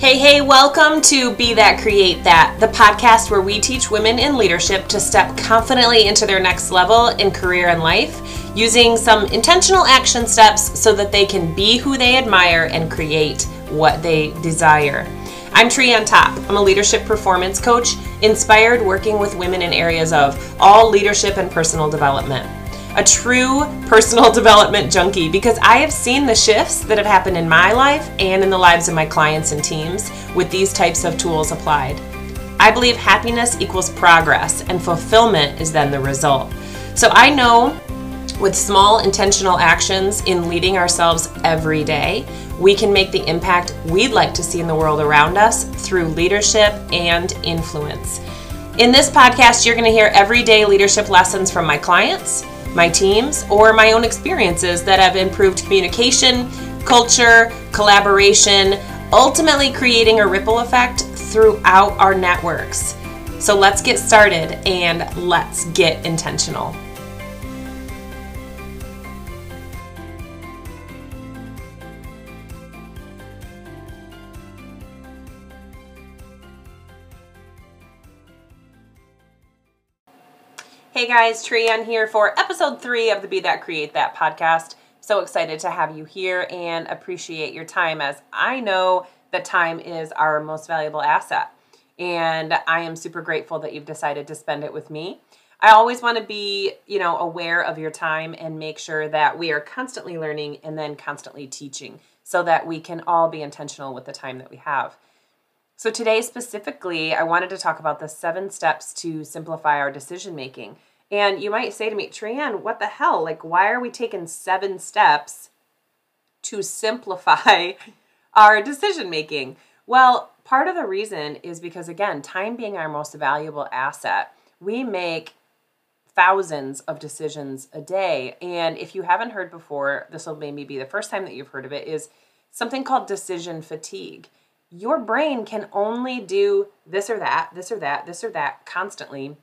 Hey, hey, welcome to Be That Create That, the podcast where we teach women in leadership to step confidently into their next level in career and life using some intentional action steps so that they can be who they admire and create what they desire. I'm Trienne Top. I'm a leadership performance coach, inspired working with women in areas of all leadership and personal development a true personal development junkie because I have seen the shifts that have happened in my life and in the lives of my clients and teams with these types of tools applied. I believe happiness equals progress and fulfillment is then the result. So I know with small intentional actions in leading ourselves every day, we can make the impact we'd like to see in the world around us through leadership and influence. In this podcast, you're going to hear everyday leadership lessons from my clients my teams, or my own experiences that have improved communication, culture, collaboration, ultimately creating a ripple effect throughout our networks. So let's get started and let's get intentional. Hey guys, Trienne here for episode three of the Be That Create That podcast. So excited to have you here and appreciate your time as I know that time is our most valuable asset. And I am super grateful that you've decided to spend it with me. I always want to be, you know, aware of your time and make sure that we are constantly learning and then constantly teaching so that we can all be intentional with the time that we have. So, today specifically, I wanted to talk about the seven steps to simplify our decision making. And you might say to me, Trienne, what the hell? Like, why are we taking seven steps to simplify our decision making? Well, part of the reason is because, again, time being our most valuable asset, we make thousands of decisions a day. And if you haven't heard before, this will maybe be the first time that you've heard of it, is something called decision fatigue your brain can only do this or that, this or that, this or that constantly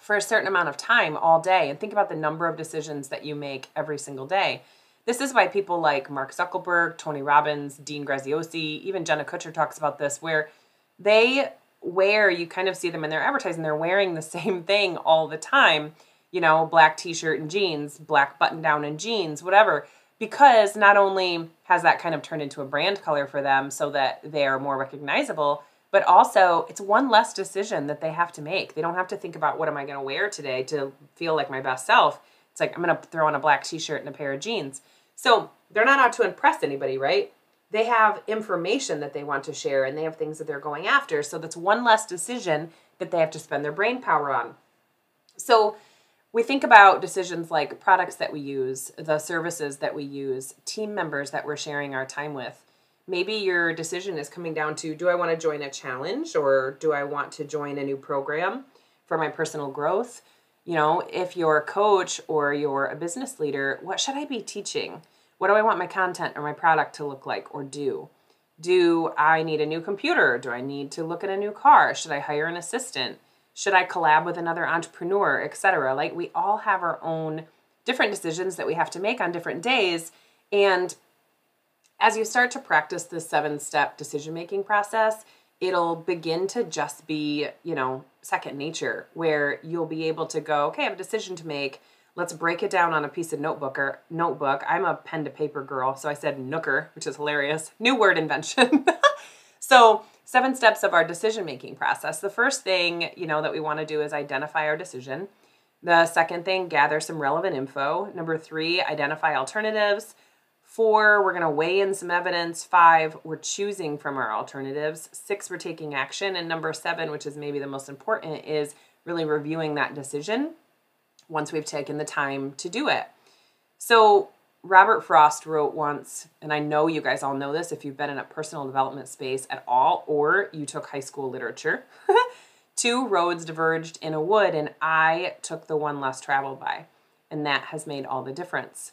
for a certain amount of time all day. And think about the number of decisions that you make every single day. This is why people like Mark Zuckerberg, Tony Robbins, Dean Graziosi, even Jenna Kutcher talks about this, where they wear, you kind of see them in their advertising, they're wearing the same thing all the time. You know, black t shirt and jeans, black button down and jeans, whatever because not only has that kind of turned into a brand color for them so that they are more recognizable, but also it's one less decision that they have to make. They don't have to think about what am I going to wear today to feel like my best self. It's like I'm going to throw on a black t-shirt and a pair of jeans. So, they're not out to impress anybody, right? They have information that they want to share and they have things that they're going after. So that's one less decision that they have to spend their brain power on. So, we think about decisions like products that we use, the services that we use, team members that we're sharing our time with. Maybe your decision is coming down to do I want to join a challenge or do I want to join a new program for my personal growth? You know, if you're a coach or you're a business leader, what should I be teaching? What do I want my content or my product to look like or do? Do I need a new computer? Do I need to look at a new car? Should I hire an assistant? should I collab with another entrepreneur, etc. Like we all have our own different decisions that we have to make on different days and as you start to practice this seven step decision making process, it'll begin to just be, you know, second nature where you'll be able to go, okay, I have a decision to make. Let's break it down on a piece of notebook or notebook. I'm a pen to paper girl, so I said nooker, which is hilarious. New word invention. so seven steps of our decision making process. The first thing, you know, that we want to do is identify our decision. The second thing, gather some relevant info. Number three, identify alternatives. Four, we're going to weigh in some evidence. Five, we're choosing from our alternatives. Six, we're taking action. And number seven, which is maybe the most important, is really reviewing that decision once we've taken the time to do it. So, Robert Frost wrote once, and I know you guys all know this if you've been in a personal development space at all or you took high school literature. Two roads diverged in a wood, and I took the one less traveled by, and that has made all the difference.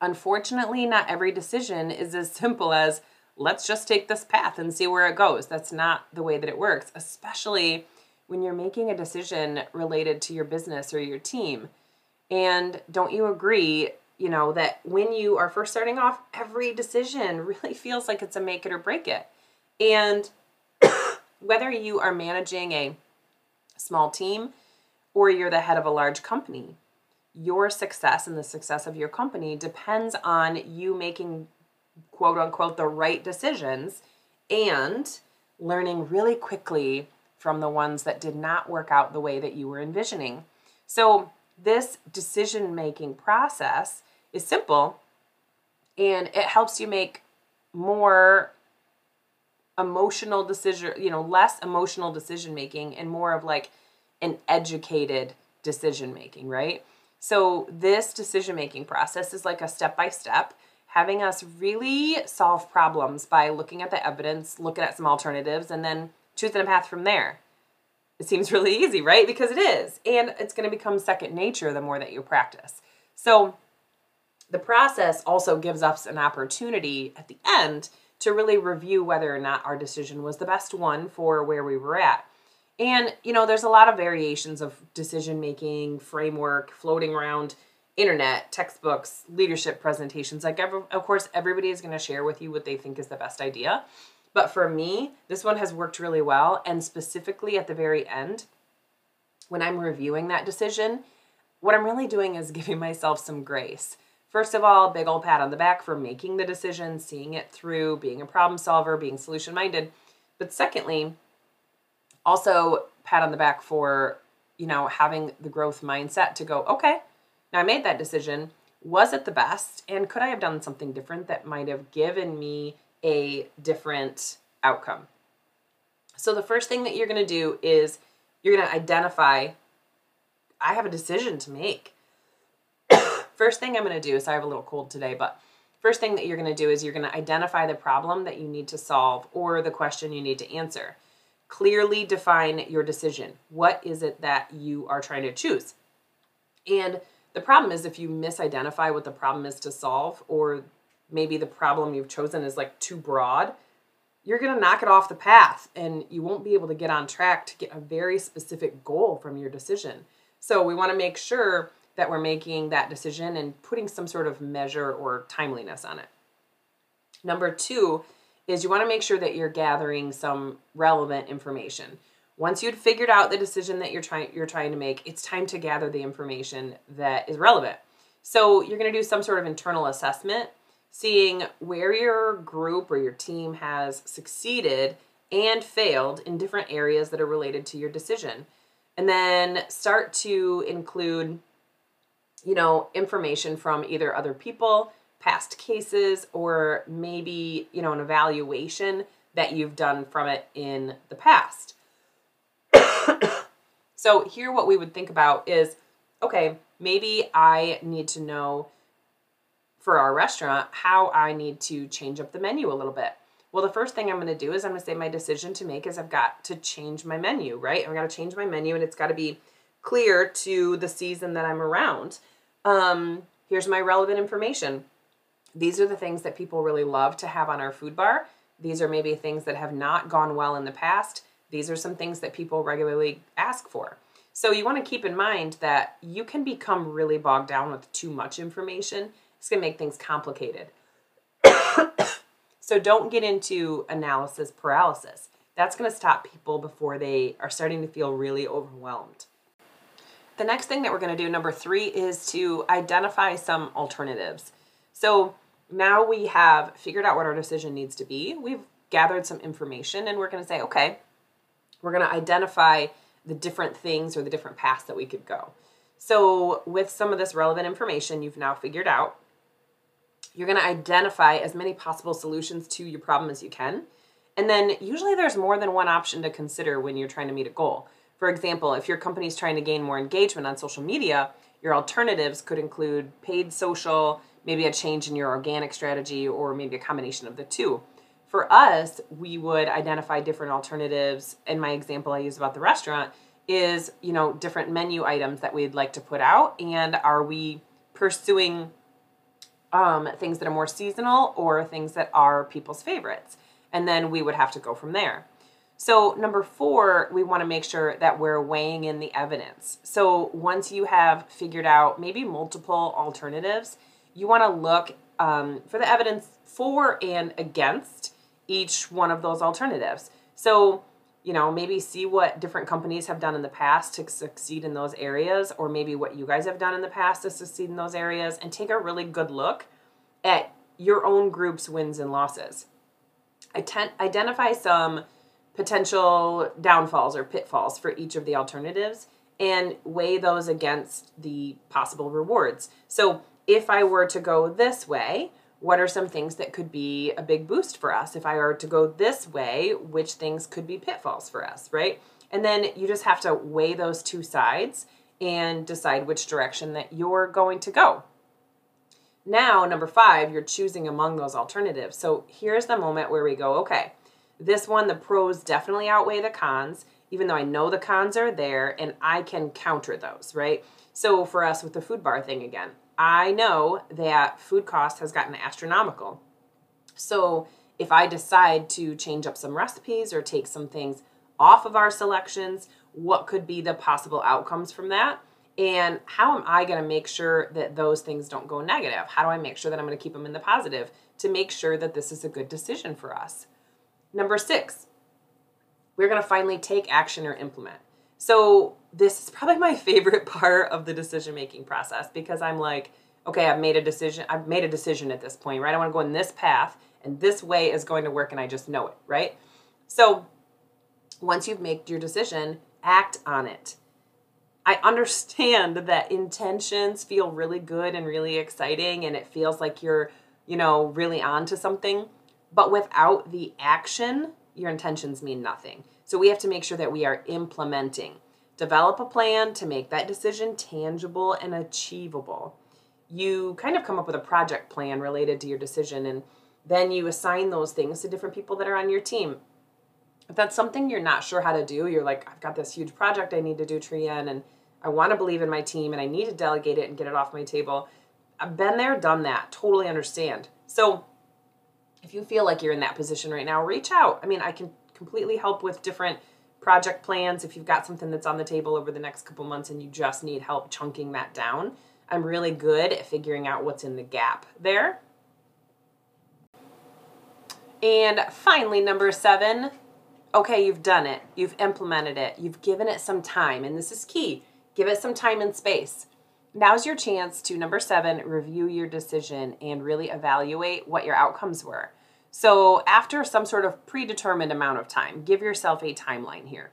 Unfortunately, not every decision is as simple as let's just take this path and see where it goes. That's not the way that it works, especially when you're making a decision related to your business or your team. And don't you agree you know, that when you are first starting off, every decision really feels like it's a make it or break it. And whether you are managing a small team or you're the head of a large company, your success and the success of your company depends on you making quote unquote the right decisions and learning really quickly from the ones that did not work out the way that you were envisioning. So, this decision making process is simple and it helps you make more emotional decision, you know, less emotional decision making and more of like an educated decision making, right? So, this decision making process is like a step by step, having us really solve problems by looking at the evidence, looking at some alternatives, and then choosing a path from there. It seems really easy, right? Because it is. And it's going to become second nature the more that you practice. So, the process also gives us an opportunity at the end to really review whether or not our decision was the best one for where we were at. And, you know, there's a lot of variations of decision making framework floating around internet, textbooks, leadership presentations. Like, every, of course, everybody is going to share with you what they think is the best idea. But for me, this one has worked really well. And specifically at the very end, when I'm reviewing that decision, what I'm really doing is giving myself some grace. First of all, big old pat on the back for making the decision, seeing it through, being a problem solver, being solution minded. But secondly, also pat on the back for you know having the growth mindset to go okay now i made that decision. Was it the best? And could i have done something different that might have given me a different outcome? So the first thing that you're going to do is you're going to identify i have a decision to make. First thing i'm going to do is i have a little cold today but first thing that you're going to do is you're going to identify the problem that you need to solve or the question you need to answer clearly define your decision. What is it that you are trying to choose? And the problem is if you misidentify what the problem is to solve, or maybe the problem you've chosen is like too broad, you're going to knock it off the path and you won't be able to get on track to get a very specific goal from your decision. So we want to make sure that we're making that decision and putting some sort of measure or timeliness on it. Number two is you want to make sure that you're gathering some relevant information. Once you've figured out the decision that you're trying you're trying to make, it's time to gather the information that is relevant. So you're going to do some sort of internal assessment, seeing where your group or your team has succeeded and failed in different areas that are related to your decision. And then start to include you know, information from either other people, past cases or maybe, you know, an evaluation that you've done from it in the past. so, here what we would think about is okay, maybe I need to know for our restaurant how I need to change up the menu a little bit. Well, the first thing I'm going to do is I'm going to say my decision to make is I've got to change my menu, right? I've got to change my menu and it's got to be clear to the season that I'm around. Um, here's my relevant information. These are the things that people really love to have on our food bar. These are maybe things that have not gone well in the past. These are some things that people regularly ask for. So you want to keep in mind that you can become really bogged down with too much information. It's going to make things complicated. so don't get into analysis paralysis. That's going to stop people before they are starting to feel really overwhelmed. The next thing that we're going to do, number three, is to identify some alternatives. So now we have figured out what our decision needs to be. We've gathered some information and we're going to say, okay, we're going to identify the different things or the different paths that we could go. So, with some of this relevant information you've now figured out, you're going to identify as many possible solutions to your problem as you can. And then, usually, there's more than one option to consider when you're trying to meet a goal. For example, if your company is trying to gain more engagement on social media, your alternatives could include paid social, maybe a change in your organic strategy or maybe a combination of the two. For us, we would identify different alternatives. And my example I use about the restaurant is, you know, different menu items that we'd like to put out and are we pursuing um, things that are more seasonal or things that are people's favorites. And then we would have to go from there. So, number four, we want to make sure that we're weighing in the evidence. So, once you have figured out maybe multiple alternatives, you want to look um, for the evidence for and against each one of those alternatives. So, you know, maybe see what different companies have done in the past to succeed in those areas, or maybe what you guys have done in the past to succeed in those areas, and take a really good look at your own group's wins and losses. Identify some potential downfalls or pitfalls for each of the alternatives and weigh those against the possible rewards. So, if I were to go this way, what are some things that could be a big boost for us? If I were to go this way, which things could be pitfalls for us, right? And then you just have to weigh those two sides and decide which direction that you're going to go. Now, number five, you're choosing among those alternatives. So here's the moment where we go, okay, this one, the pros definitely outweigh the cons, even though I know the cons are there and I can counter those, right? So for us with the food bar thing again, I know that food cost has gotten astronomical. So if I decide to change up some recipes or take some things off of our selections, what could be the possible outcomes from that? And how am I going to make sure that those things don't go negative? How do I make sure that I'm going to keep them in the positive to make sure that this is a good decision for us? Number six, we're going to finally take action or implement. So, this is probably my favorite part of the decision making process because I'm like, okay, I've made a decision. I've made a decision at this point, right? I want to go in this path and this way is going to work and I just know it, right? So, once you've made your decision, act on it. I understand that intentions feel really good and really exciting and it feels like you're, you know, really on to something. But without the action, your intentions mean nothing. So we have to make sure that we are implementing. Develop a plan to make that decision tangible and achievable. You kind of come up with a project plan related to your decision, and then you assign those things to different people that are on your team. If that's something you're not sure how to do, you're like, I've got this huge project I need to do, Trienne, and I want to believe in my team and I need to delegate it and get it off my table. I've been there, done that, totally understand. So if you feel like you're in that position right now, reach out. I mean, I can completely help with different project plans if you've got something that's on the table over the next couple months and you just need help chunking that down. I'm really good at figuring out what's in the gap there. And finally, number seven, okay, you've done it, you've implemented it, you've given it some time, and this is key give it some time and space. Now's your chance to, number seven, review your decision and really evaluate what your outcomes were. So, after some sort of predetermined amount of time, give yourself a timeline here,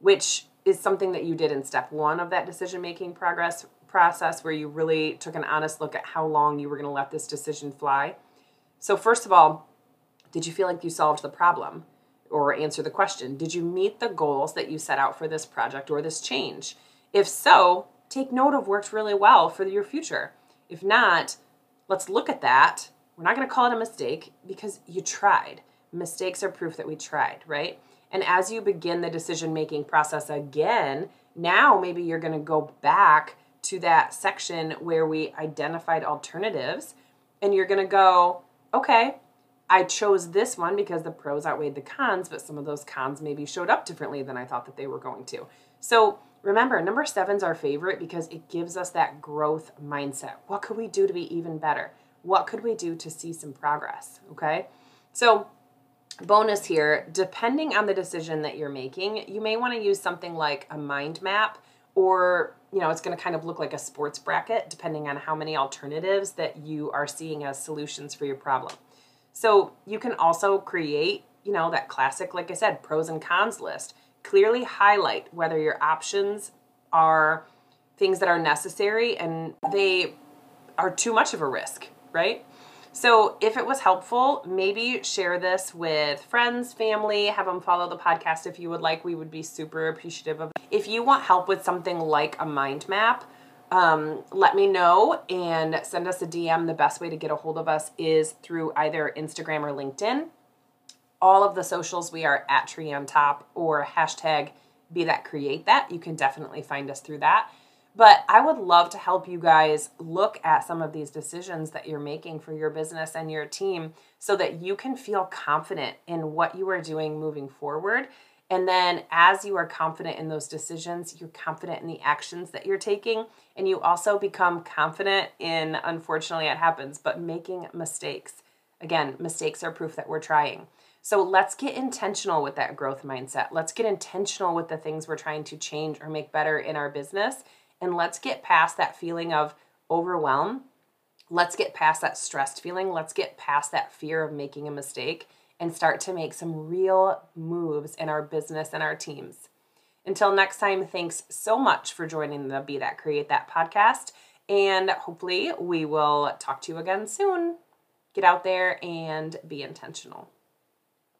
which is something that you did in step one of that decision making progress process, where you really took an honest look at how long you were going to let this decision fly. So, first of all, did you feel like you solved the problem or answer the question? Did you meet the goals that you set out for this project or this change? If so, take note of worked really well for your future. If not, let's look at that. We're not going to call it a mistake because you tried. Mistakes are proof that we tried, right? And as you begin the decision making process again, now maybe you're going to go back to that section where we identified alternatives and you're going to go, okay, I chose this one because the pros outweighed the cons, but some of those cons maybe showed up differently than I thought that they were going to. So Remember, number seven's our favorite because it gives us that growth mindset. What could we do to be even better? What could we do to see some progress? Okay. So, bonus here depending on the decision that you're making, you may want to use something like a mind map or you know it's going to kind of look like a sports bracket depending on how many alternatives that you are seeing as solutions for your problem so you can also create you know that classic like i said pros and cons list clearly highlight whether your options are things that are necessary and they are too much of a risk, right? So, if it was helpful, maybe share this with friends, family, have them follow the podcast if you would like. We would be super appreciative of it. If you want help with something like a mind map, um, let me know and send us a DM. The best way to get a hold of us is through either Instagram or LinkedIn all of the socials we are at tree on top or hashtag be that create that you can definitely find us through that but i would love to help you guys look at some of these decisions that you're making for your business and your team so that you can feel confident in what you are doing moving forward and then as you are confident in those decisions you're confident in the actions that you're taking and you also become confident in unfortunately it happens but making mistakes again mistakes are proof that we're trying So let's get intentional with that growth mindset. Let's get intentional with the things we're trying to change or make better in our business. And let's get past that feeling of overwhelm. Let's get past that stressed feeling. Let's get past that fear of making a mistake and start to make some real moves in our business and our teams. Until next time, thanks so much for joining the Be That Create That podcast. And hopefully, we will talk to you again soon. Get out there and be intentional.